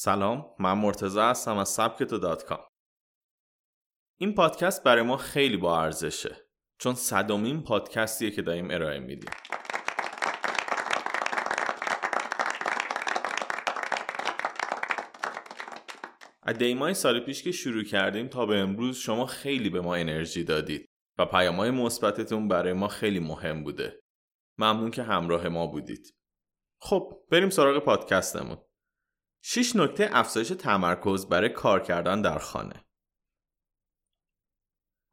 سلام من مرتزا هستم از سبکتو دات کام. این پادکست برای ما خیلی با ارزشه چون صدامین پادکستیه که داریم ارائه میدیم. از دیمای سال پیش که شروع کردیم تا به امروز شما خیلی به ما انرژی دادید و پیامهای مثبتتون برای ما خیلی مهم بوده. ممنون که همراه ما بودید. خب بریم سراغ پادکستمون. 6 نکته افزایش تمرکز برای کار کردن در خانه.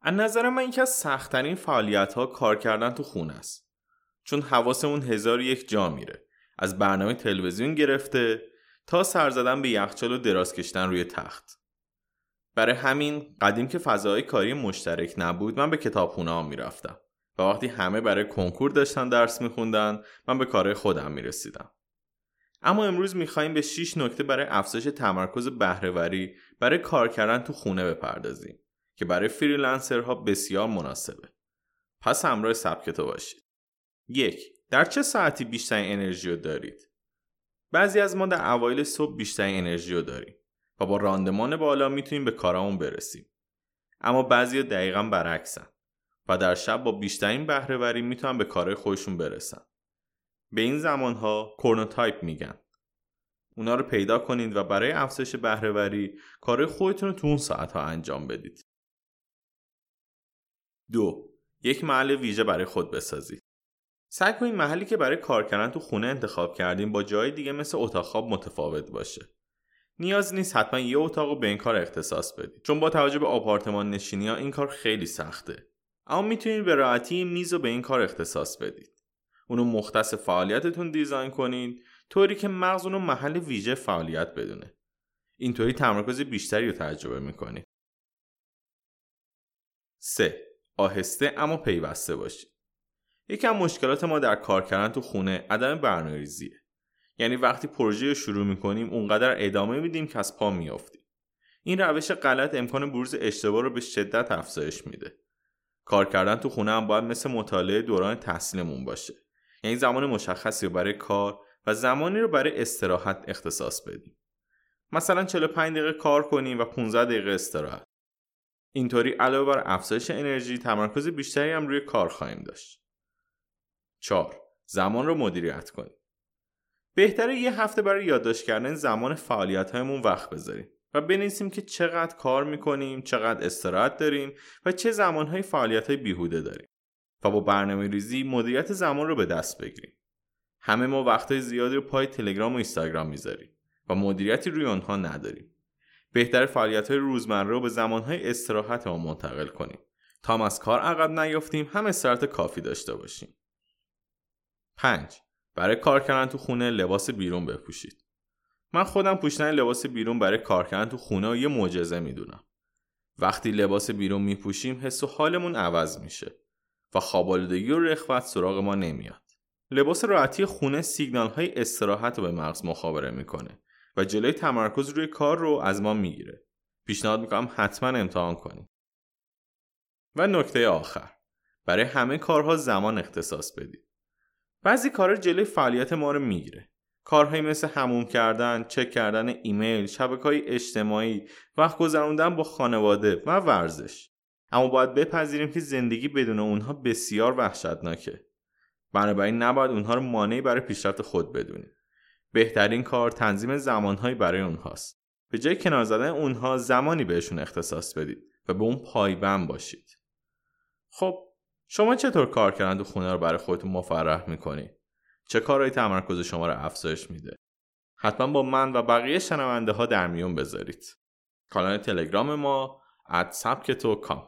از نظر من یکی از سختترین فعالیت ها کار کردن تو خونه است. چون حواسمون هزار یک جا میره. از برنامه تلویزیون گرفته تا سر زدن به یخچال و دراز کشتن روی تخت. برای همین قدیم که فضاهای کاری مشترک نبود من به کتابخونه ها می‌رفتم و وقتی همه برای کنکور داشتن درس میخوندن من به کارهای خودم می‌رسیدم. اما امروز می‌خوایم به 6 نکته برای افزایش تمرکز بهرهوری برای کار کردن تو خونه بپردازیم که برای فریلنسرها بسیار مناسبه. پس همراه سبکتو باشید. یک در چه ساعتی بیشترین انرژی رو دارید؟ بعضی از ما در اوایل صبح بیشترین انرژی رو داریم و با راندمان بالا می‌تونیم به کارامون برسیم. اما بعضی دقیقا برعکسن و در شب با بیشترین بهرهوری می‌تونن به کارهای خودشون برسن. به این زمانها کورنوتایپ میگن. اونا رو پیدا کنید و برای افزایش بهرهوری کارهای خودتون رو تو اون ساعت ها انجام بدید. دو یک محل ویژه برای خود بسازید. سعی کنید محلی که برای کار کردن تو خونه انتخاب کردیم با جای دیگه مثل اتاق خواب متفاوت باشه. نیاز نیست حتما یه اتاق رو به این کار اختصاص بدید چون با توجه به آپارتمان نشینی ها این کار خیلی سخته. اما می‌تونید به راحتی میز رو به این کار اختصاص بدید. اونو مختص فعالیتتون دیزاین کنید طوری که مغز اونو محل ویژه فعالیت بدونه. اینطوری تمرکز بیشتری رو تجربه می‌کنید. 3. آهسته اما پیوسته باشید. یکی از مشکلات ما در کار کردن تو خونه عدم برنامه‌ریزیه. یعنی وقتی پروژه رو شروع می‌کنیم اونقدر ادامه میدیم که از پا میافتیم. این روش غلط امکان بروز اشتباه رو به شدت افزایش میده. کار کردن تو خونه هم باید مثل مطالعه دوران تحصیلمون باشه. یعنی زمان مشخصی رو برای کار و زمانی رو برای استراحت اختصاص بدیم. مثلا 45 دقیقه کار کنیم و 15 دقیقه استراحت. اینطوری علاوه بر افزایش انرژی تمرکز بیشتری هم روی کار خواهیم داشت. 4. زمان رو مدیریت کنیم. بهتره یه هفته برای یادداشت کردن زمان فعالیت هایمون وقت بذاریم و بنویسیم که چقدر کار می‌کنیم، چقدر استراحت داریم و چه زمانهای فعالیت های بیهوده داریم و با برنامه ریزی مدیریت زمان رو به دست بگیریم. همه ما وقتهای زیادی رو پای تلگرام و اینستاگرام می‌ذاریم و مدیریتی روی آنها نداریم. بهتر فعالیت های روزمره رو به زمانهای استراحت ما منتقل کنیم تا هم از کار عقب نیافتیم هم استراحت کافی داشته باشیم 5. برای کار کردن تو خونه لباس بیرون بپوشید من خودم پوشیدن لباس بیرون برای کار کردن تو خونه و یه معجزه می‌دونم وقتی لباس بیرون میپوشیم حس و حالمون عوض میشه و خوابالودگی و رخوت سراغ ما نمیاد لباس راحتی خونه سیگنال های استراحت رو به مغز مخابره می‌کنه و جلوی تمرکز روی کار رو از ما می‌گیره. پیشنهاد می‌کنم حتما امتحان کنید. و نکته آخر برای همه کارها زمان اختصاص بدید. بعضی کارها جلوی فعالیت ما رو می‌گیره. کارهایی مثل هموم کردن، چک کردن ایمیل، شبکه های اجتماعی، وقت گذراندن با خانواده و ورزش. اما باید بپذیریم که زندگی بدون اونها بسیار وحشتناکه. بنابراین نباید اونها رو مانعی برای پیشرفت خود بدونیم. بهترین کار تنظیم زمانهایی برای اونهاست. به جای کنار زدن اونها زمانی بهشون اختصاص بدید و به اون پایبند باشید. خب شما چطور کار کردن تو خونه رو برای خودتون مفرح می‌کنید چه کارهایی تمرکز شما رو افزایش میده؟ حتما با من و بقیه شنونده ها در میون بذارید. کانال تلگرام ما اد کام